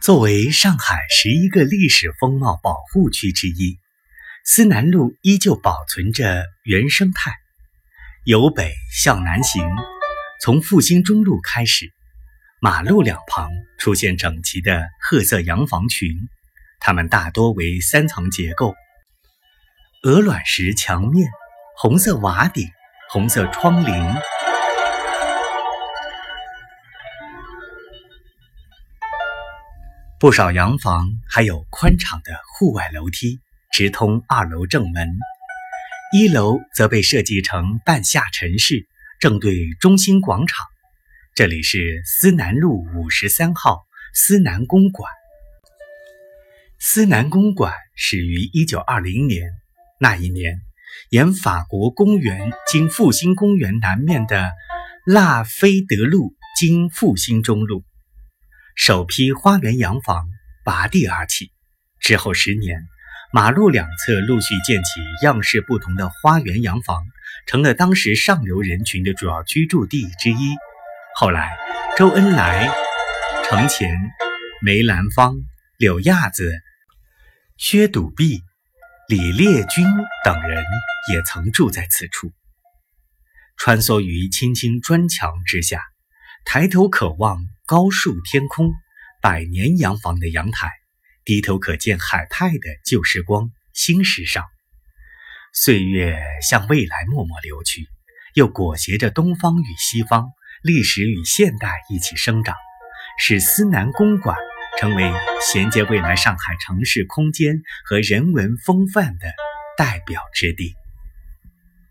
作为上海十一个历史风貌保护区之一，思南路依旧保存着原生态。由北向南行，从复兴中路开始，马路两旁出现整齐的褐色洋房群，它们大多为三层结构，鹅卵石墙面，红色瓦顶，红色窗棂。不少洋房还有宽敞的户外楼梯，直通二楼正门。一楼则被设计成半下沉式，正对中心广场。这里是思南路五十三号思南公馆。思南公馆始于一九二零年，那一年，沿法国公园经复兴公园南面的拉菲德路经复兴中路。首批花园洋房拔地而起，之后十年，马路两侧陆续建起样式不同的花园洋房，成了当时上流人群的主要居住地之一。后来，周恩来、程潜、梅兰芳、柳亚子、薛笃弼、李烈钧等人也曾住在此处，穿梭于青青砖墙之下。抬头可望高树天空，百年洋房的阳台；低头可见海派的旧时光，新时尚。岁月向未来默默流去，又裹挟着东方与西方、历史与现代一起生长，使思南公馆成为衔接未来上海城市空间和人文风范的代表之地。